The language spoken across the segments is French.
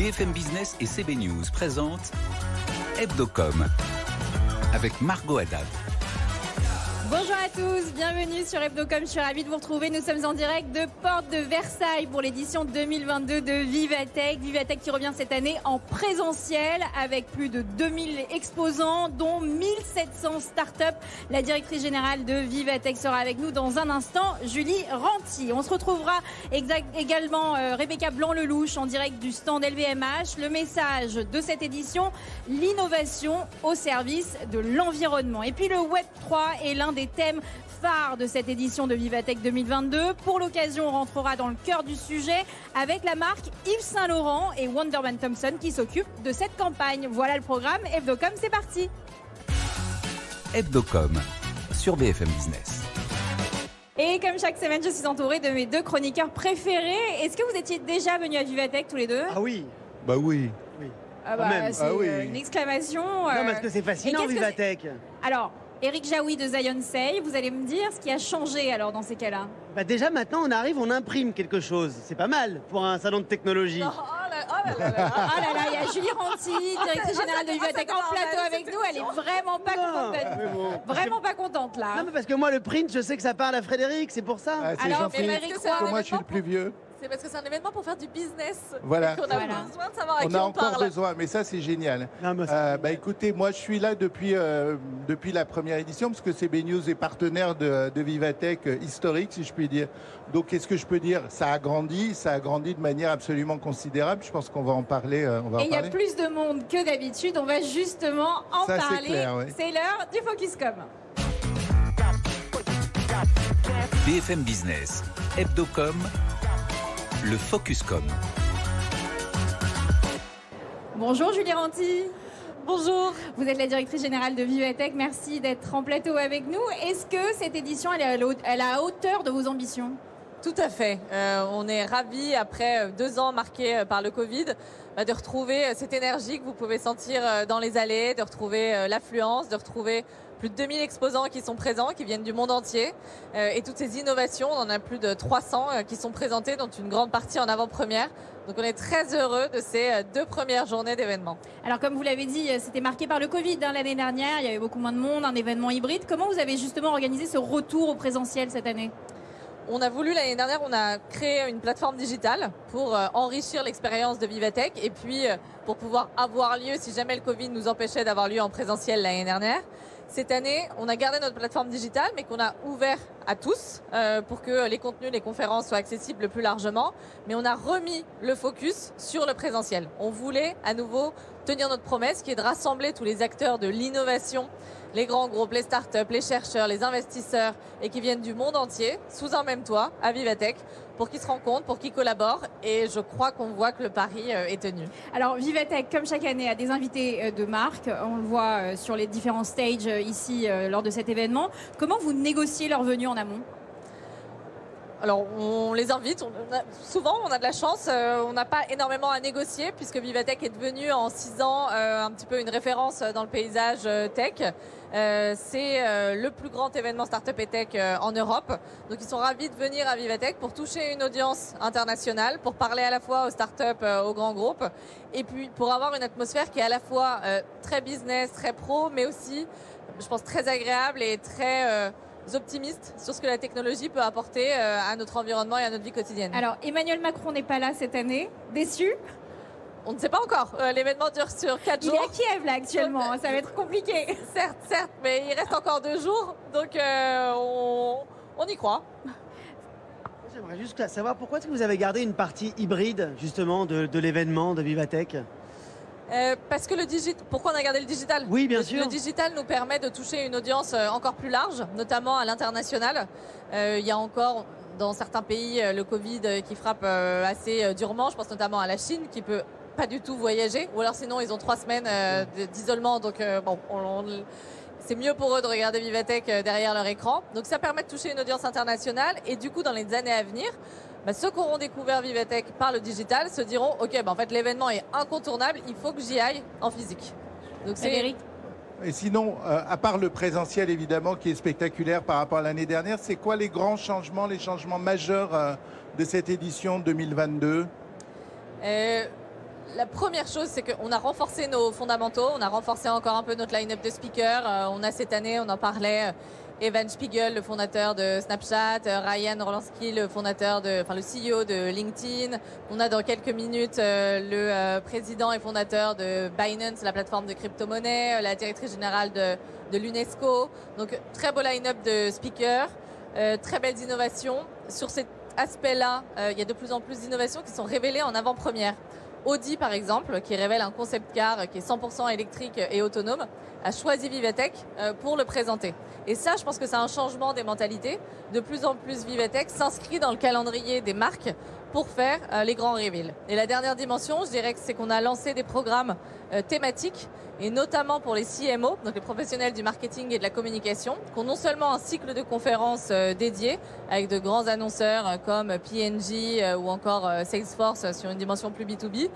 BFM Business et CB News présentent Hebdocom avec Margot Haddad. Bonjour à tous, bienvenue sur Hebdocom, je suis ravie de vous retrouver. Nous sommes en direct de Porte de Versailles pour l'édition 2022 de Vivatech. Vivatech qui revient cette année en présentiel avec plus de 2000 exposants, dont 1700 startups. La directrice générale de Vivatech sera avec nous dans un instant, Julie Ranti. On se retrouvera également euh, Rebecca Blanc-Lelouch en direct du stand LVMH. Le message de cette édition, l'innovation au service de l'environnement. Et puis le Web 3 est l'un des thèmes phares de cette édition de Vivatech 2022. Pour l'occasion, on rentrera dans le cœur du sujet avec la marque Yves Saint Laurent et Wonderman Thompson qui s'occupent de cette campagne. Voilà le programme. Hebdocom, c'est parti. Hebdocom sur BFM Business. Et comme chaque semaine, je suis entourée de mes deux chroniqueurs préférés. Est-ce que vous étiez déjà venus à Vivatech tous les deux? Ah oui Bah oui. Ah bah, c'est Ah oui. une exclamation. Non, euh, parce que c'est fascinant, qu'est-ce que Vivatech. Alors, Eric Jaoui de Zion Say, vous allez me dire ce qui a changé alors dans ces cas-là. Bah déjà, maintenant, on arrive, on imprime quelque chose. C'est pas mal pour un salon de technologie. Oh là, oh là là là. Ah là là, il y a Julie Ranti, directrice générale de Vivatech en plateau avec nous. Elle est vraiment pas contente bon. Vraiment pas contente là. Non, mais parce que moi, le print, je sais que ça parle à Frédéric, c'est pour ça. Ah, Alors, un moi, je suis le plus vieux. C'est parce que c'est un événement pour faire du business. Voilà. Et qu'on a Voilà. besoin de savoir à On qui a on encore parle. besoin, mais ça, c'est génial. Non, mais Euh, bah écoutez, moi je suis là depuis, euh, depuis la première édition parce que CB News est partenaire de, de Vivatech euh, historique, si je puis dire. Donc qu'est-ce que je peux dire? Ça a grandi, ça a grandi de manière absolument considérable. Je pense qu'on va en parler. euh, on va Et il y a plus de monde que d'habitude. On va justement en Ça, c'est parler. C'est l'heure du Focuscom. BFM Business, Hebdocom, le Focuscom. Bonjour Julie Ranti. Bonjour. Vous êtes la directrice générale de Vivatech. Merci d'être en plateau avec nous. Est-ce que cette édition elle est à la hauteur de vos ambitions? Tout à fait. Euh, on est ravis, après euh, deux ans marqués euh, par le Covid, de retrouver cette énergie que vous pouvez sentir dans les allées, de retrouver l'affluence, de retrouver plus de 2000 exposants qui sont présents, qui viennent du monde entier. Euh, et toutes ces innovations, on en a plus de 300 euh, qui sont présentées, dont une grande partie en avant-première. Donc on est très heureux de ces euh, deux premières journées d'événements. Alors comme vous l'avez dit, c'était marqué par le Covid hein, l'année dernière. Il y avait beaucoup moins de monde, un événement hybride. Comment vous avez justement organisé ce retour au présentiel cette année? On a voulu l'année dernière, on a créé une plateforme digitale pour enrichir l'expérience de Vivatech et puis pour pouvoir avoir lieu si jamais le Covid nous empêchait d'avoir lieu en présentiel l'année dernière. Cette année, on a gardé notre plateforme digitale, mais qu'on a ouvert à tous euh, pour que les contenus, les conférences soient accessibles le plus largement. Mais on a remis le focus sur le présentiel. On voulait à nouveau tenir notre promesse, qui est de rassembler tous les acteurs de l'innovation, les grands groupes, les startups, les chercheurs, les investisseurs, et qui viennent du monde entier, sous un même toit, à Vivatech, pour qu'ils se rencontrent, pour qu'ils collaborent. Et je crois qu'on voit que le pari euh, est tenu. Alors Vivatech, comme chaque année, a des invités euh, de marque. On le voit euh, sur les différents stages ici lors de cet événement. Comment vous négociez leur venue en amont? Alors, on les invite. Souvent, on a de la chance. euh, on n'a pas énormément à négocier puisque Vivatech est devenu en six ans euh, un petit peu une référence dans le paysage euh, tech. C'est le plus grand événement startup et tech en Europe. Donc, ils sont ravis de venir à Vivatech pour toucher une audience internationale, pour parler à la fois aux startups, aux grands groupes, et puis pour avoir une atmosphère qui est à la fois très business, très pro, mais aussi, je pense, très agréable et très euh, optimiste sur ce que la technologie peut apporter euh, à notre environnement et à notre vie quotidienne. Alors Emmanuel Macron n'est pas là cette année. Déçu On ne sait pas encore. Euh, L'événement dure sur quatre Il est jours. à Kiev là actuellement. Ça va être compliqué. Certes, certes, mais il reste encore deux jours, donc euh, on, on y croit. J'aimerais juste savoir pourquoi est-ce que vous avez gardé une partie hybride, justement, de, de l'événement de Vivatech? Euh, parce que le digital, pourquoi on a gardé le digital? Oui, bien sûr. Le digital nous permet de toucher une audience euh, encore plus large, notamment à l'international. Euh, il y a encore dans certains pays le Covid qui frappe assez durement. Je pense notamment à la Chine qui peut pas du tout voyager, ou alors sinon ils ont trois semaines d'isolement, donc bon, on- on- c'est mieux pour eux de regarder Vivatech derrière leur écran. Donc ça permet de toucher une audience internationale et du coup dans les années à venir, bah, ceux qui auront découvert Vivatech par le digital se diront ok, bah, en fait l'événement est incontournable, il faut que j'y aille en physique. Donc c'est Frédéric Et sinon, euh, à part le présentiel évidemment qui est spectaculaire par rapport à l'année dernière, c'est quoi les grands changements, les changements majeurs euh, de cette édition 2022 Euh, la première chose, c'est qu'on a renforcé nos fondamentaux, on a renforcé encore un peu notre line-up de speakers. Euh, on a cette année, on en parlait, euh, Evan Spiegel, le fondateur de Snapchat, euh, Ryan Orlansky, le fondateur de, le CEO de LinkedIn. On a dans quelques minutes le président et fondateur de Binance, la plateforme de crypto-monnaie, la directrice générale de, de l'UNESCO. Donc très beau line-up de speakers, très belles innovations. Sur cet aspect-là, il y a de plus en plus d'innovations qui sont révélées en avant-première. Audi, par exemple, qui révèle un concept car qui est 100% électrique et autonome, a choisi Vivatech euh, pour le présenter. Et ça, je pense que c'est un changement des mentalités. De plus en plus, Vivatech s'inscrit dans le calendrier des marques pour faire euh, les grands reveals. Et la dernière dimension, je dirais que c'est qu'on a lancé des programmes euh, thématiques et notamment pour les CMO, donc les professionnels du marketing et de la communication, qui ont non seulement un cycle de conférences euh, dédié avec de grands annonceurs comme P&G ou encore Salesforce sur une dimension plus B2B,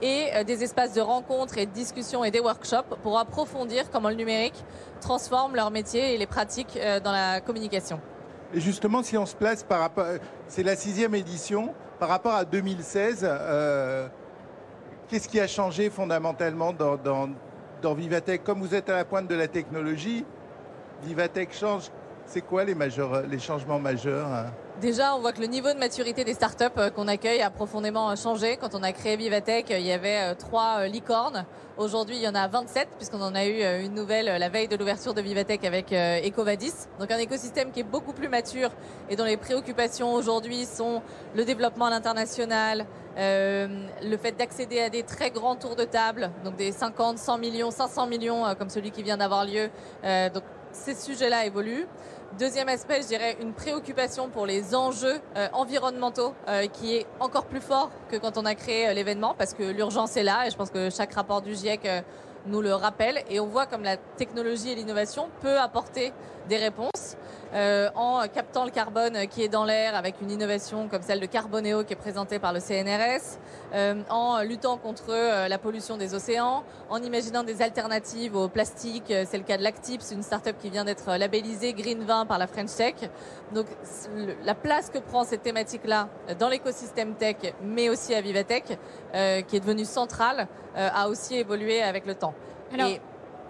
et des espaces de rencontres et de discussions et des workshops pour approfondir comment le numérique transforme leur métier et les pratiques dans la communication. Et justement, si on se place par rapport, c'est la sixième édition, par rapport à 2016, euh, qu'est-ce qui a changé fondamentalement dans, dans, Vivatech? Comme vous êtes à la pointe de la technologie, Vivatech change. C'est quoi les changements majeurs hein? Déjà, on voit que le niveau de maturité des startups euh, qu'on accueille a profondément euh, changé. Quand on a créé Vivatech, il y avait euh, trois licornes. Aujourd'hui, il y en a 27, puisqu'on en a eu une nouvelle la veille de l'ouverture de Vivatech avec Ecovadis. Donc un écosystème qui est beaucoup plus mature et dont les préoccupations aujourd'hui sont le développement à l'international, le fait d'accéder à des très grands tours de table, donc des 50, 100 millions, 500 millions, comme celui qui vient d'avoir lieu. donc ces sujets-là évoluent. Deuxième aspect, je dirais une préoccupation pour les enjeux euh, environnementaux euh, qui est encore plus fort que quand on a créé euh, l'événement parce que l'urgence est là et je pense que chaque rapport du GIEC nous le rappelle et on voit comme la technologie et l'innovation peut apporter des réponses. Euh, en captant le carbone qui est dans l'air avec une innovation comme celle de Carboneo qui est présentée par le CNRS, euh, en luttant contre euh, la pollution des océans, en imaginant des alternatives au plastique. C'est le cas de Lactips, une start-up qui vient d'être labellisée Green 20 par la French Tech. Donc la place que prend cette thématique-là dans l'écosystème tech, mais aussi à Vivatech, qui est devenue centrale, a aussi évolué avec le temps. Alors,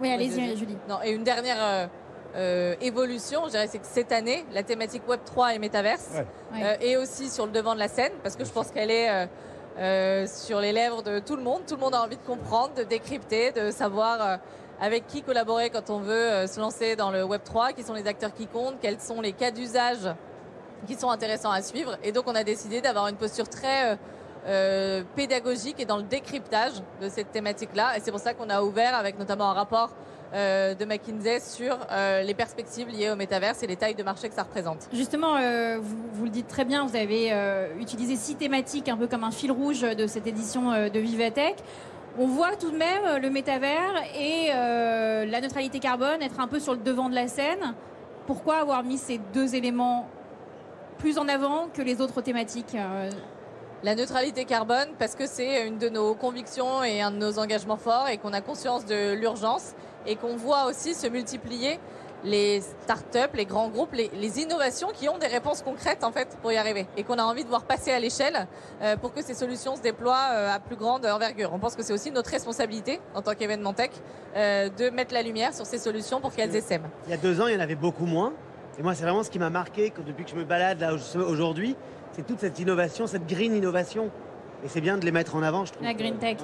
oui, allez-y, Julie. Non, et une dernière euh, évolution, je dirais, c'est que cette année, la thématique Web 3 et métaverse euh, est aussi sur le devant de la scène parce que je pense qu'elle est euh, sur les lèvres de tout le monde. Tout le monde a envie de comprendre, de décrypter, de savoir avec qui collaborer quand on veut se lancer dans le Web 3, qui sont les acteurs qui comptent, quels sont les cas d'usage qui sont intéressants à suivre. Et donc on a décidé d'avoir une posture très pédagogique et dans le décryptage de cette thématique-là. Et c'est pour ça qu'on a ouvert avec notamment un rapport euh, de McKinsey sur euh, les perspectives liées au métaverse et les tailles de marché que ça représente. Justement, euh, vous, le dites très bien, vous avez utilisé six thématiques un peu comme un fil rouge de cette édition de Vivatech. On voit tout de même le métavers et la neutralité carbone être un peu sur le devant de la scène. Pourquoi avoir mis ces deux éléments plus en avant que les autres thématiques la neutralité carbone parce que c'est une de nos convictions et un de nos engagements forts et qu'on a conscience de l'urgence et qu'on voit aussi se multiplier les startups, les grands groupes, les, innovations qui ont des réponses concrètes en fait pour y arriver et qu'on a envie de voir passer à l'échelle euh, pour que ces solutions se déploient euh, à plus grande envergure. On pense que c'est aussi notre responsabilité en tant qu'événement tech euh, de mettre la lumière sur ces solutions pour qu'elles essaiment. Il y a deux ans, il y en avait beaucoup moins. Et moi, c'est vraiment ce qui m'a marqué que depuis que je me balade là aujourd'hui, c'est toute cette innovation, cette green innovation. Et c'est bien de les mettre en avant, je trouve. La green tech.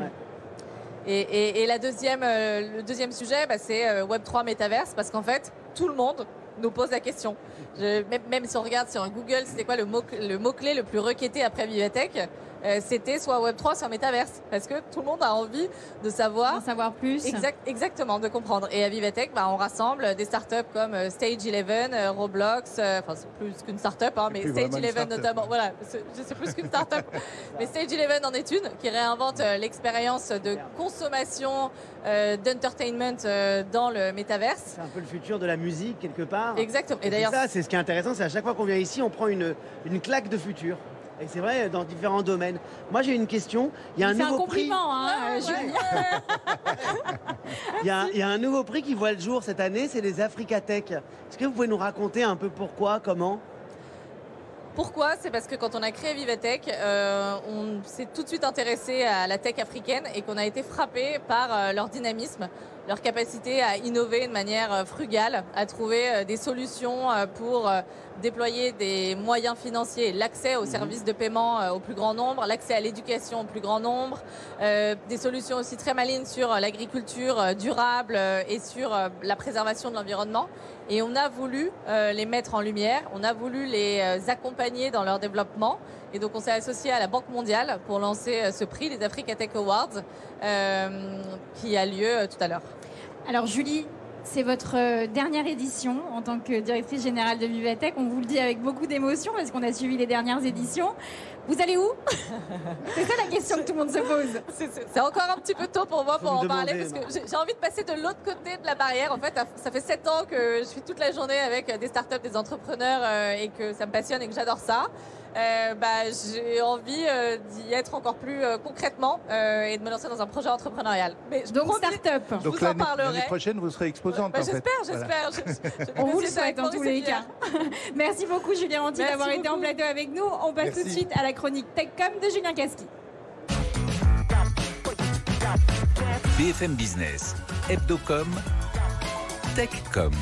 Et, la deuxième, euh, le deuxième sujet, bah, c'est euh, Web3 Metaverse, parce qu'en fait, tout le monde nous pose la question. même, si on regarde sur Google, c'était quoi le mot-clé le, mot le plus requêté après euh, c'était soit Web3, soit Metaverse. Parce que tout le monde a envie de savoir. En savoir plus. exactement, de comprendre. Et à Vivatech, bah, on rassemble des startups comme euh, Stage 11, euh, Roblox, enfin, c'est plus qu'une startup, hein, mais Stage 11 notamment. Voilà, je sais plus qu'une startup. mais Stage 11 en est une qui réinvente l'expérience de consommation, d'entertainment dans le Metaverse. C'est un peu le futur de la musique, quelque part. Exactement. Et, d'ailleurs. c'est ce qui est intéressant, c'est à chaque fois qu'on vient ici, on prend une, une claque de futur. Et c'est vrai, dans différents domaines. Moi, j'ai une question. Il y a un nouveau prix. Hein, il, y a, il y a un nouveau prix qui voit le jour cette année, c'est les Africa Tech. Est-ce que vous pouvez nous raconter un peu pourquoi, comment? Pourquoi? C'est parce que quand on a créé Vivatech, euh, on s'est tout de suite intéressé à la tech africaine et qu'on a été frappé par euh, leur dynamisme, leur capacité à innover de manière euh, frugale, à trouver euh, des solutions euh, pour déployer des moyens financiers, l'accès aux services de paiement au plus grand nombre, l'accès à l'éducation au plus grand nombre, des solutions aussi très malines sur l'agriculture durable et sur la préservation de l'environnement. Et on a voulu les mettre en lumière, on a voulu les accompagner dans leur développement. Et donc on s'est associé à la Banque mondiale pour lancer euh, ce prix, les Africa Tech Awards, euh, qui a lieu euh, tout à l'heure. Alors Julie, c'est votre dernière édition en tant que directrice générale de Vivatech. On vous le dit avec beaucoup d'émotion parce qu'on a suivi les dernières éditions. Vous allez où? C'est ça la question que tout le monde se pose. C'est- encore un petit peu tôt pour moi Faut pour en parler parce que j'ai envie de passer de l'autre côté de la barrière. En fait, ça fait sept ans que je suis toute la journée avec des startups, des entrepreneurs et que ça me passionne et que j'adore ça. Euh, bah, j'ai envie euh, d'y être encore plus euh, concrètement euh, et de me lancer dans un projet entrepreneurial. Mais je Donc promets- start-up. Je Donc vous en l'année parlerai. l'année prochaine, vous serez exposante Bah, en fait. j'espère, Voilà. j'espère. Je- je- je On vous le souhaite en tous les cas. Merci beaucoup Julien Anti Merci d'avoir été en plateau avec nous. On passe Merci. tout de suite à la chronique TechCom de Julien Casqui. BFM Business, Hebdocom, Techcom.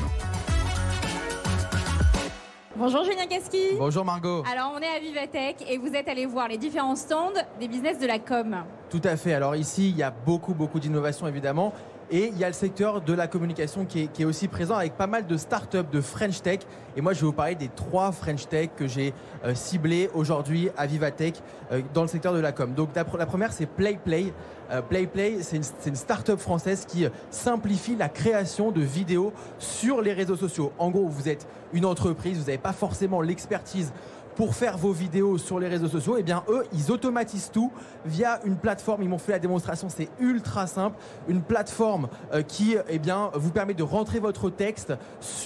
Bonjour Julien Casqui. Bonjour Margot. Alors on est à Vivatech et vous êtes allé voir les différents stands des business de la com. Tout à fait. Alors ici, il y a beaucoup, beaucoup d'innovations évidemment. Et il y a le secteur de la communication qui est, aussi présent avec pas mal de startups de French Tech. Et moi, je vais vous parler des trois French Tech que j'ai euh, ciblés aujourd'hui à Vivatech euh, dans le secteur de la com. Donc la première, c'est PlayPlay. Euh, PlayPlay, c'est une, une startup française qui euh, simplifie la création de vidéos sur les réseaux sociaux. En gros, vous êtes une entreprise, vous n'avez pas forcément l'expertise pour faire vos vidéos sur les réseaux sociaux, eh bien eux, ils automatisent tout via une plateforme. Ils m'ont fait la démonstration, c'est ultra simple. Une plateforme euh, qui, eh bien, vous permet de rentrer votre texte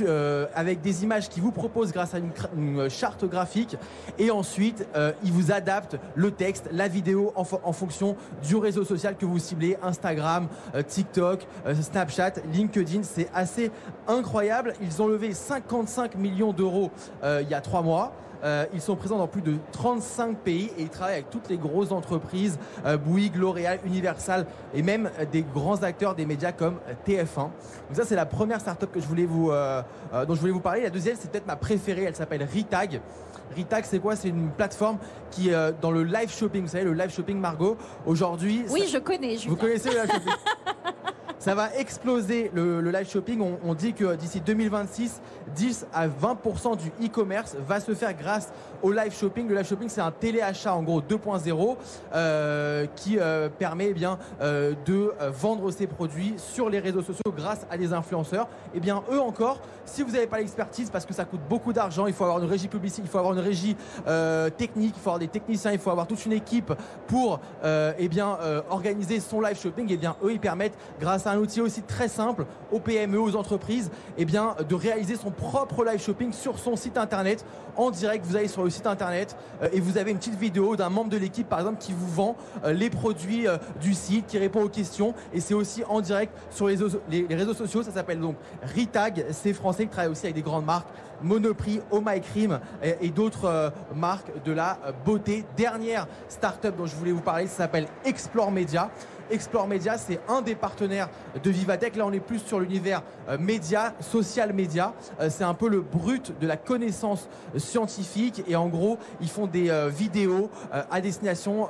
euh, avec des images qui vous proposent grâce à une, une charte graphique, et ensuite, euh, ils vous adaptent le texte, la vidéo en, en fonction du réseau social que vous ciblez, Instagram, euh, TikTok, euh, Snapchat, LinkedIn. C'est assez incroyable. Ils ont levé 55 millions d'euros euh, il y a trois mois. Euh, ils sont présents dans plus de 35 pays et ils travaillent avec toutes les grosses entreprises, euh, Bouygues, L'Oréal, Universal et même euh, des grands acteurs des médias comme euh, TF1. Donc ça c'est la première startup que je voulais vous, euh, euh, dont je voulais vous parler. La deuxième c'est peut-être ma préférée, elle s'appelle Ritag. Ritag c'est quoi? C'est une plateforme qui euh, dans le live shopping, vous savez le live shopping Margot. Aujourd'hui, Oui, ça- je connais Julien. vous connaissez le live shopping? Ça va exploser le, live shopping. On, dit que d'ici 2026, 10 à 20% du e-commerce va se faire grâce au live shopping. Le live shopping, c'est un téléachat en gros 2.0 euh, qui euh, permet eh bien euh, de vendre ses produits sur les réseaux sociaux grâce à des influenceurs. Et bien eux encore, si vous n'avez pas l'expertise, parce que ça coûte beaucoup d'argent, il faut avoir une régie publicitaire, il faut avoir une régie technique, il faut avoir des techniciens, il faut avoir toute une équipe pour eh bien organiser son live shopping. Et bien eux, ils permettent grâce à un outil aussi très simple aux PME, aux entreprises, eh bien de réaliser son propre live shopping sur son site internet en direct. Vous allez sur le site internet euh, et vous avez une petite vidéo d'un membre de l'équipe, par exemple, qui vous vend euh, les produits euh, du site, qui répond aux questions. Et c'est aussi en direct sur les, réseaux sociaux. Ça s'appelle donc Ritag. C'est français qui travaille aussi avec des grandes marques. Monoprix, Oh My Cream et, d'autres marques de la beauté. Dernière startup dont je voulais vous parler, ça s'appelle Explore Media. Explore Media, c'est un des partenaires de Vivatech. Là, on est plus sur l'univers euh, média, social média. Euh, c'est un peu le brut de la connaissance scientifique. Et en gros, ils font des euh, vidéos à destination,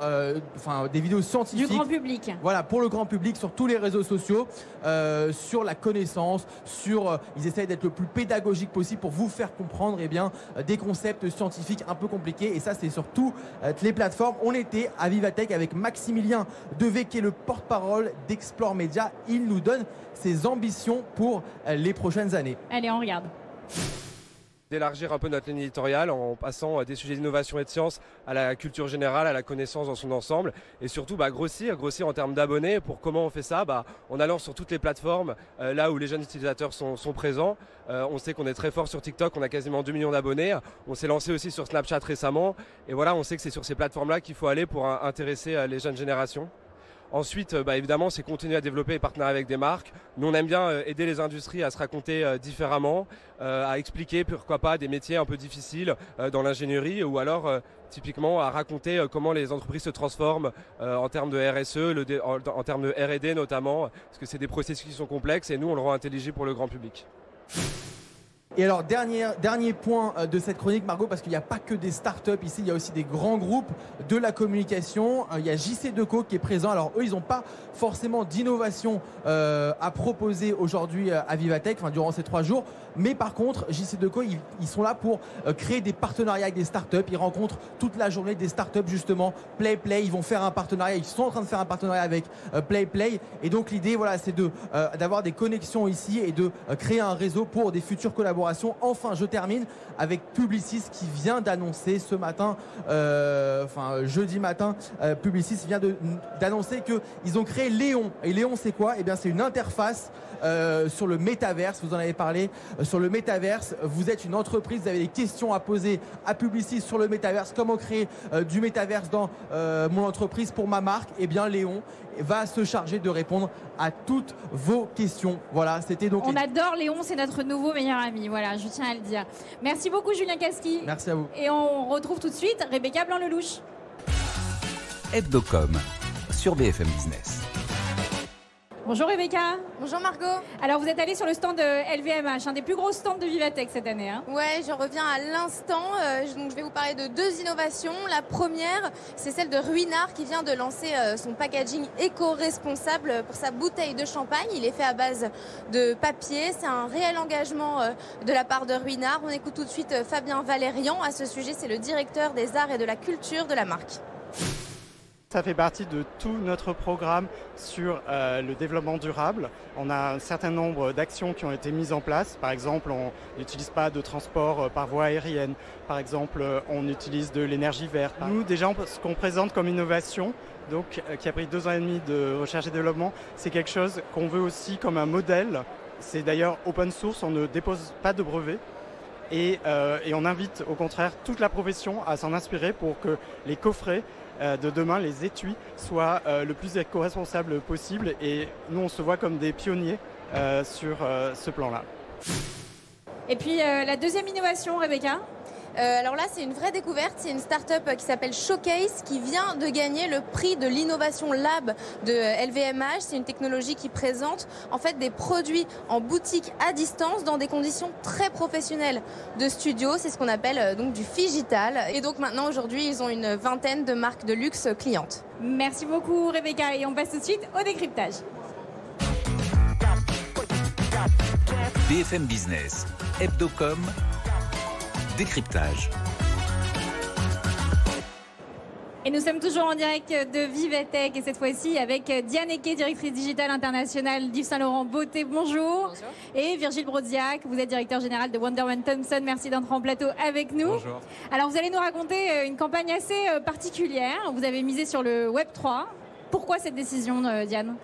enfin des vidéos Du scientifiques. grand public. Voilà, pour le grand public, sur tous les réseaux sociaux, sur la connaissance, sur, ils essayent d'être le plus pédagogique possible pour vous faire comprendre, eh bien, des concepts scientifiques un peu compliqués. Et ça, c'est sur toutes les plateformes. On était à Vivatech avec Maximilien Devé, qui est le porte-parole d'Explore Media. Il nous donne ses ambitions pour euh, les prochaines années. Allez, on regarde. d'élargir un peu notre ligne éditoriale en passant euh, des sujets d'innovation et de science à la culture générale, à la connaissance dans son ensemble et surtout bah, grossir, grossir en termes d'abonnés. Pour comment on fait ça bah, En allant sur toutes les plateformes euh, là où les jeunes utilisateurs sont, sont présents. Euh, on sait qu'on est très fort sur TikTok, on a quasiment 2 millions d'abonnés. On s'est lancé aussi sur Snapchat récemment et voilà, on sait que c'est sur ces plateformes-là qu'il faut aller pour intéresser euh, les jeunes générations. Ensuite, bah, évidemment, c'est continuer à développer et partenariats avec des marques. Nous, on aime bien aider les industries à se raconter différemment, à expliquer pourquoi pas des métiers un peu difficiles dans l'ingénierie ou alors typiquement à raconter comment les entreprises se transforment en termes de RSE, en, termes de R&D notamment, parce que c'est des processus qui sont complexes et nous, on le rend intelligible pour le grand public. Et alors, dernier, dernier point euh, de cette chronique, Margot, parce qu'il n'y a pas que des startups ici, il y a aussi des grands groupes de la communication. Euh, il y a JC Deco qui est présent. Alors, eux, ils n'ont pas forcément d'innovation euh, à proposer aujourd'hui à Vivatech, enfin, durant ces trois jours. Mais par contre, JC Deco, ils, ils sont là pour créer des partenariats avec des startups. Ils rencontrent toute la journée des startups, justement, Play Play. Ils vont faire un partenariat. Ils sont en train de faire un partenariat avec Play Play. Et donc, l'idée, voilà, c'est de, d'avoir des connexions ici et de créer un réseau pour des futurs collaborateurs Enfin, je termine avec Publicis qui vient d'annoncer ce matin, euh, enfin jeudi matin, euh, Publicis vient d'annoncer qu'ils ont créé Léon. Et Léon, c'est quoi? Eh bien, c'est une interface euh, sur le métaverse. Vous en avez parlé sur le métaverse. Vous êtes une entreprise, vous avez des questions à poser à Publicis sur le métaverse. Comment créer du métaverse dans mon entreprise pour ma marque? Eh bien, Léon va se charger de répondre à toutes vos questions. Voilà, c'était donc. On adore Léon, c'est notre nouveau meilleur ami. Voilà, je tiens à le dire. Merci beaucoup, Julien Casqui. Merci à vous. Et on retrouve tout de suite Rebecca Blanc-Lelouch. Hebdocom sur BFM Business. Bonjour Rebecca. Bonjour Margot. Alors vous êtes allée sur le stand de LVMH, un des plus gros stands de Vivatech cette année. Hein ouais, je reviens à l'instant. Euh, je vais vous parler de deux innovations. La première, c'est celle de Ruinard qui vient de lancer euh, son packaging éco-responsable pour sa bouteille de champagne. Il est fait à base de papier. C'est un réel engagement euh, de la part de Ruinard. On écoute tout de suite Fabien Valérian. À ce sujet, c'est le directeur des arts et de la culture de la marque. Ça fait partie de tout notre programme sur euh, le développement durable. On a un certain nombre d'actions qui ont été mises en place. Par exemple, on n'utilise pas de transport euh, par voie aérienne. Par exemple, euh, on utilise de l'énergie verte. Nous, déjà, ce qu'on présente comme innovation, donc, qui a pris deux ans et demi de recherche et développement, c'est quelque chose qu'on veut aussi comme un modèle. C'est d'ailleurs open source, on ne dépose pas de brevets. Et, et, on invite au contraire toute la profession à s'en inspirer pour que les coffrets de demain, les étuis, soient euh, le plus éco-responsables possible. Et nous, on se voit comme des pionniers euh, sur ce plan-là. Et puis la deuxième innovation, Rebecca? Euh, alors là, c'est une vraie découverte. C'est une start-up qui s'appelle Showcase qui vient de gagner le prix de l'innovation lab de LVMH. C'est une technologie qui présente en fait des produits en boutique à distance dans des conditions très professionnelles de studio. C'est ce qu'on appelle euh, donc du digital. Et donc maintenant, aujourd'hui, ils ont une vingtaine de marques de luxe clientes. Merci beaucoup, Rebecca. Et on passe tout de suite au décryptage. BFM Business, Hebdocom, décryptage. Et nous sommes toujours en direct de Vivatech et cette fois-ci avec Diane Eke, directrice digitale internationale d'Yves Saint-Laurent Beauté. Bonjour. Bonjour. Et Virgile Brodziak, vous êtes directeur général de Wonderman Thompson. Merci d'entrer en plateau avec nous. Bonjour. Alors vous allez nous raconter euh, une campagne assez euh, particulière. Vous avez misé sur le Web 3. Pourquoi cette décision, euh, Diane?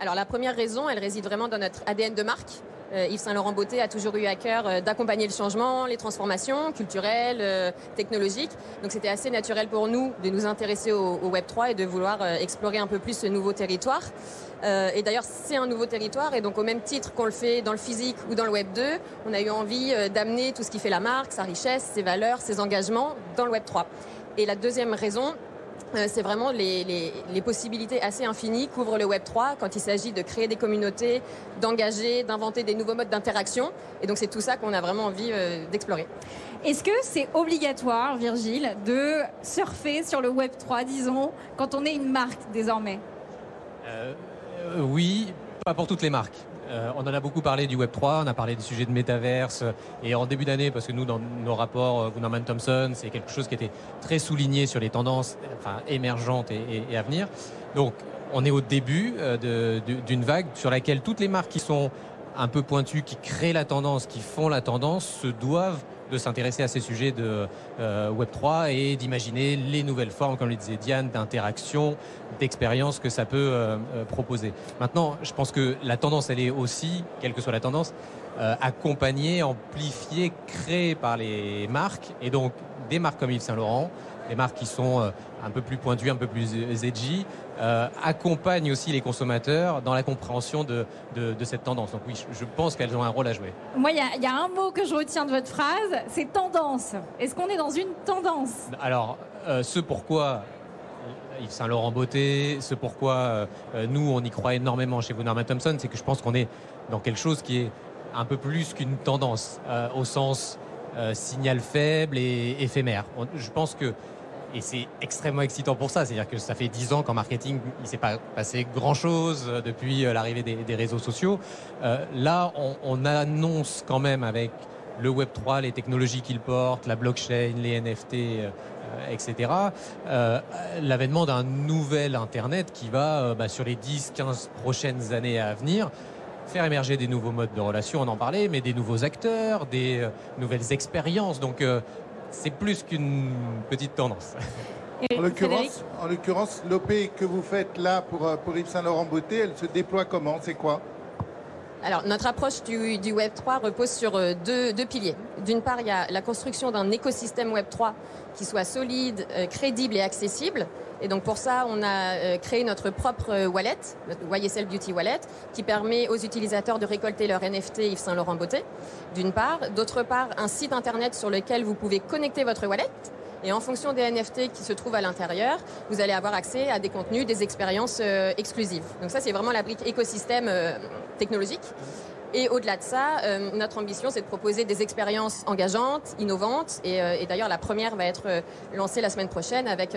Alors la première raison, elle réside vraiment dans notre ADN de marque. Euh, Yves Saint-Laurent Beauté a toujours eu à cœur euh, d'accompagner le changement, les transformations culturelles, euh, technologiques. Donc c'était assez naturel pour nous de nous intéresser au, Web3 et de vouloir explorer un peu plus ce nouveau territoire. et d'ailleurs, c'est un nouveau territoire et donc au même titre qu'on le fait dans le physique ou dans le Web 2, on a eu envie d'amener tout ce qui fait la marque, sa richesse, ses valeurs, ses engagements dans le Web 3. Et la deuxième raison, euh, c'est vraiment les, possibilités assez infinies qu'ouvre le Web 3 quand il s'agit de créer des communautés, d'engager, d'inventer des nouveaux modes d'interaction. Et donc c'est tout ça qu'on a vraiment envie euh, d'explorer. Est-ce que c'est obligatoire, Virgile, de surfer sur le Web 3, disons, quand on est une marque désormais? Euh, Oui, pas pour toutes les marques. Euh, on en a beaucoup parlé du Web 3, on a parlé des sujets de métaverse et en début d'année, parce que nous, dans nos rapports, euh, Thompson, c'est quelque chose qui était très souligné sur les tendances émergentes et, à venir. Donc, on est au début euh, d'une vague sur laquelle toutes les marques qui sont un peu pointues, qui créent la tendance, qui font la tendance, se doivent de s'intéresser à ces sujets de euh, Web3 et d'imaginer les nouvelles formes, comme le disait Diane, d'interaction, d'expérience que ça peut euh, euh, proposer. Maintenant, je pense que la tendance, elle est aussi, quelle que soit la tendance, accompagnée, amplifiée, créée par les marques, et donc des marques comme Yves Saint Laurent, les marques qui sont euh, un peu plus pointues, un peu plus edgy, euh, accompagnent aussi les consommateurs dans la compréhension de, de, de cette tendance. Donc oui, je, pense qu'elles ont un rôle à jouer. Moi, il y, a- il y a un mot que je retiens de votre phrase, c'est tendance. Est-ce qu'on est dans une tendance? Alors, euh, ce pourquoi Yves Saint Laurent Beauté, ce pourquoi euh, nous on y croit énormément chez Wunderman Thompson, c'est que je pense qu'on est dans quelque chose qui est un peu plus qu'une tendance, euh, au sens signal faible et éphémère. On- je pense que et c'est extrêmement excitant pour ça, c'est-à-dire que ça fait dix ans qu'en marketing, il s'est pas passé grand-chose euh, depuis euh, l'arrivée des, réseaux sociaux. Euh, là, on, on annonce quand même avec le Web 3, les technologies qu'il porte, la blockchain, les NFT, etc., l'avènement d'un nouvel Internet qui va, bah, sur les 10-15 prochaines années à venir, faire émerger des nouveaux modes de relation, on en parlait, mais des nouveaux acteurs, des nouvelles expériences. Donc, c'est plus qu'une petite tendance. En l'occurrence, en l'occurrence, l'OP que vous faites là pour, euh, pour Yves Saint Laurent Beauté, elle se déploie comment? C'est quoi? Alors, notre approche du, du Web 3 repose sur euh, deux, deux piliers. D'une part, il y a la construction d'un écosystème Web 3 qui soit solide, euh, crédible et accessible. Et donc pour ça, on a euh, créé notre propre euh, wallet, notre YSL Beauty Wallet, qui permet aux utilisateurs de récolter leur NFT Yves Saint Laurent Beauté, d'une part. D'autre part, un site internet sur lequel vous pouvez connecter votre wallet. Et en fonction des NFT qui se trouvent à l'intérieur, vous allez avoir accès à des contenus, des expériences euh, exclusives. Donc ça, c'est vraiment la brique écosystème technologique. Et au-delà de ça, euh, notre ambition, c'est de proposer des expériences engageantes, innovantes. Et, euh, d'ailleurs, la première va être euh, lancée la semaine prochaine avec,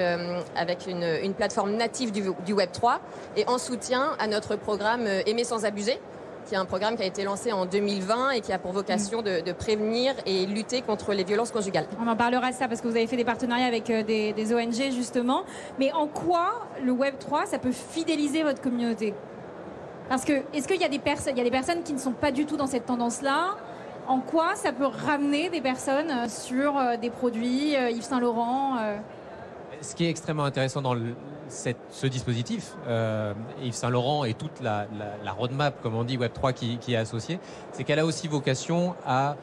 une, plateforme native du, du Web 3 et en soutien à notre programme Aimer sans abuser qui est un programme qui a été lancé en 2020 et qui a pour vocation de, prévenir et lutter contre les violences conjugales. On en parlera de ça parce que vous avez fait des partenariats avec des, des ONG justement. Mais en quoi le Web 3 ça peut fidéliser votre communauté? Parce que est-ce qu'il y a des personnes, il y a des personnes qui ne sont pas du tout dans cette tendance-là? En quoi ça peut ramener des personnes euh, sur euh, des produits euh, Yves Saint Laurent Ce qui est extrêmement intéressant dans le- cette- ce dispositif, euh, Yves Saint Laurent et toute la, la- la roadmap, comme on dit, Web3 qui, qui est associée, c'est qu'elle a aussi vocation à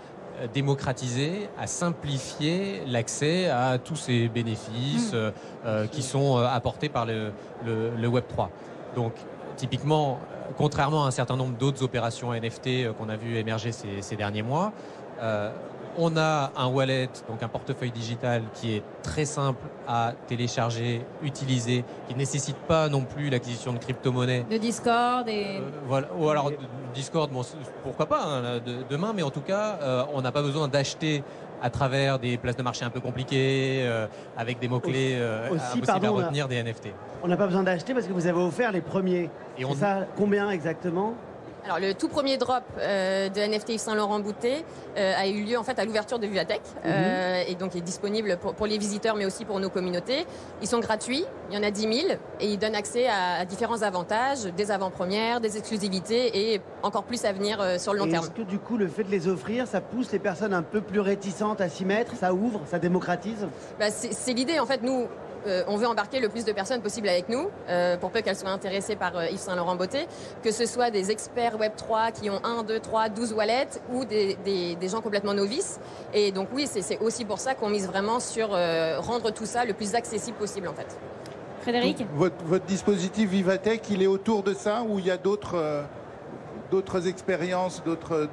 démocratiser, à simplifier l'accès à tous ces bénéfices euh, euh, qui sont apportés par le, le- le Web3. Donc, typiquement, contrairement à un certain nombre d'autres opérations NFT euh, qu'on a vu émerger ces, ces derniers mois, euh, on a un wallet, donc un portefeuille digital qui est très simple à télécharger, utiliser, qui ne nécessite pas non plus l'acquisition de crypto-monnaies. de Discord et Euh, voilà. Ou alors Discord, bon, pourquoi pas hein, de- demain, mais en tout cas, euh, on n'a pas besoin d'acheter à travers des places de marché un peu compliquées, euh, avec des mots-clés euh, Aussi, impossibles à a- retenir, des NFT. On n'a pas besoin d'acheter parce que vous avez offert les premiers. Et Et on- ça, combien exactement? Alors le tout premier drop euh, de NFT Yves Saint Laurent Boutet euh, a eu lieu en fait à l'ouverture de Vivatech euh, et donc est disponible pour, pour les visiteurs mais aussi pour nos communautés. Ils sont gratuits, il y en a 10 000 et ils donnent accès à, à différents avantages, des avant-premières, des exclusivités et encore plus à venir sur le long Et terme. Est-ce que du coup, le fait de les offrir, ça pousse les personnes un peu plus réticentes à s'y mettre Ça ouvre, ça démocratise? Bah, c'est c'est l'idée en fait nous. Euh, on veut embarquer le plus de personnes possible avec nous, euh, pour peu qu'elles soient intéressées par euh, Yves Saint Laurent Beauté, que ce soit des experts Web3 qui ont 1, 2, 3, 12 wallets ou des, des- des gens complètement novices. Et donc oui, c'est aussi pour ça qu'on mise vraiment sur euh, rendre tout ça le plus accessible possible en fait. Frédéric? Donc, votre, votre dispositif Vivatech, il est autour de ça ou il y a d'autres euh, d'autres expériences, d'autres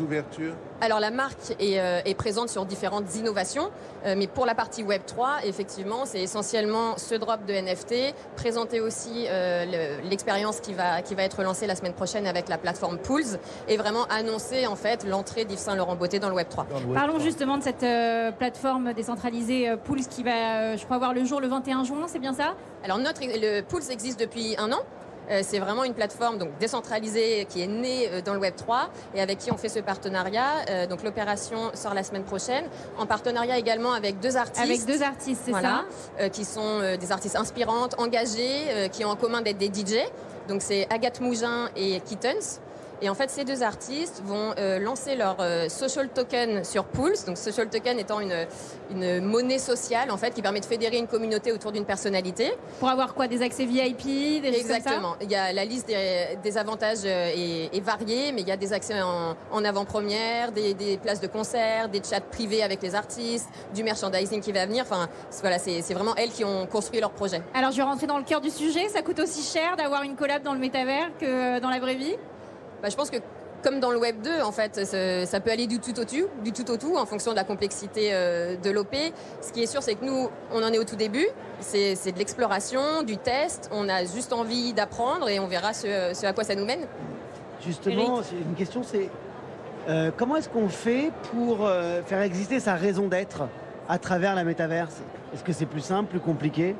ouvertures? Alors la marque est, euh, est présente sur différentes innovations, euh, mais pour la partie Web 3, effectivement, c'est essentiellement ce drop de NFT, présenter aussi euh, le- l'expérience qui va, qui va être lancée la semaine prochaine avec la plateforme Pools, et vraiment annoncer en fait l'entrée d'Yves Saint Laurent Beauté dans le Web 3. dans le web Parlons 3? justement de cette euh, plateforme décentralisée euh, Pools qui va, euh, je crois, voir le jour le 21 juin, c'est bien ça? Alors notre, le Pools existe depuis un an. Euh, C'est vraiment une plateforme donc décentralisée qui est née euh, dans le Web 3 et avec qui on fait ce partenariat. Euh, Donc l'opération sort la semaine prochaine en partenariat également avec deux artistes. Avec deux artistes, c'est Voilà, euh, qui sont des artistes inspirantes, engagés, euh, qui ont en commun d'être des DJ. Donc c'est Agathe Mougin et Kittens. Et en fait, ces deux artistes vont euh, lancer leur euh, social token sur Pulse. Donc, social token étant une, une monnaie sociale, en fait, qui permet de fédérer une communauté autour d'une personnalité. Pour avoir quoi Des accès VIP des choses comme ça? Exactement. Il y a la liste des, des avantages euh, est, est variée, mais il y a des accès en, en avant-première, des, des places de concert, des chats privés avec les artistes, du merchandising qui va venir. Enfin, voilà, c'est c'est vraiment elles qui ont construit leur projet. Alors je vais rentrer dans le cœur du sujet. Ça coûte aussi cher d'avoir une collab dans le métavers que dans la vraie vie? Bah, je pense que comme dans le Web 2, en fait, ça, peut aller du tout au tout, du tout au tout, en fonction de la complexité euh, de l'OP. Ce qui est sûr, c'est que nous, on en est au tout début. C'est de l'exploration, du test. On a juste envie d'apprendre et on verra ce, ce à quoi ça nous mène. Justement, c'est une question, c'est euh, comment est-ce qu'on fait pour euh, faire exister sa raison d'être à travers la métaverse? Est-ce que c'est plus simple, plus compliqué?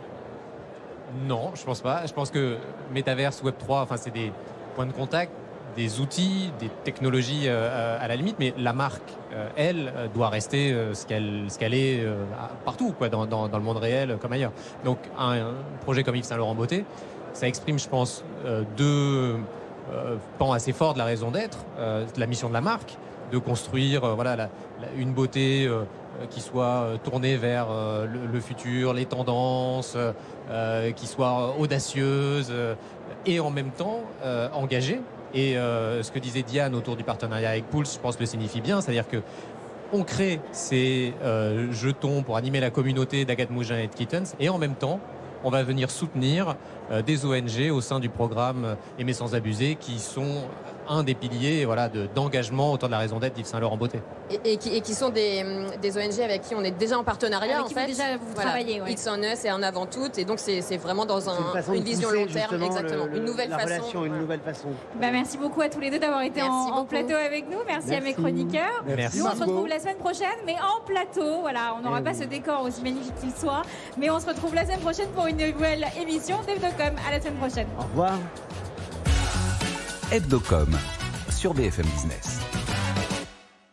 Non, je pense pas. Je pense que Metaverse, Web3, enfin, c'est des points de contact, des outils, des technologies euh, à la limite, mais la marque, euh, elle, euh, doit rester ce qu'elle est partout, quoi, dans, le monde réel comme ailleurs. Donc, un, projet comme Yves Saint Laurent Beauté, ça exprime, je pense, deux pans assez forts de la raison d'être, de la mission de la marque, de construire, voilà, une beauté. qui soit tournée vers le, futur, les tendances, qui soit audacieuse et en même temps engagée. Et euh, ce que disait Diane autour du partenariat avec Pulse, je pense le signifie bien, c'est-à-dire que on crée ces euh, jetons pour animer la communauté d'Agathe Mougin et de Kittens, et en même temps, on va venir soutenir euh, des ONG au sein du programme Aimer sans abuser, qui sont un des piliers voilà, de- d'engagement autour de la raison d'être d'Yves Saint-Laurent Beauté. Et, et qui, et qui sont des, des ONG avec qui on est déjà en partenariat, Avec en qui vous fait. déjà vous travaillez, ouais. X en us et en avant tout. Et donc, c'est vraiment dans un- une façon une de vision long terme. Exactement. le- une nouvelle la façon. relation, une nouvelle façon. Bah, merci beaucoup à tous les deux d'avoir été en, en plateau avec nous. Merci, à mes chroniqueurs. Merci. Nous, on se retrouve la semaine prochaine, mais en plateau. Voilà, on n'aura Eh pas oui. ce décor aussi magnifique qu'il soit. Mais on se retrouve la semaine prochaine pour une nouvelle émission d'Evdocom. À la semaine prochaine. Au revoir. Hebdocom sur BFM Business.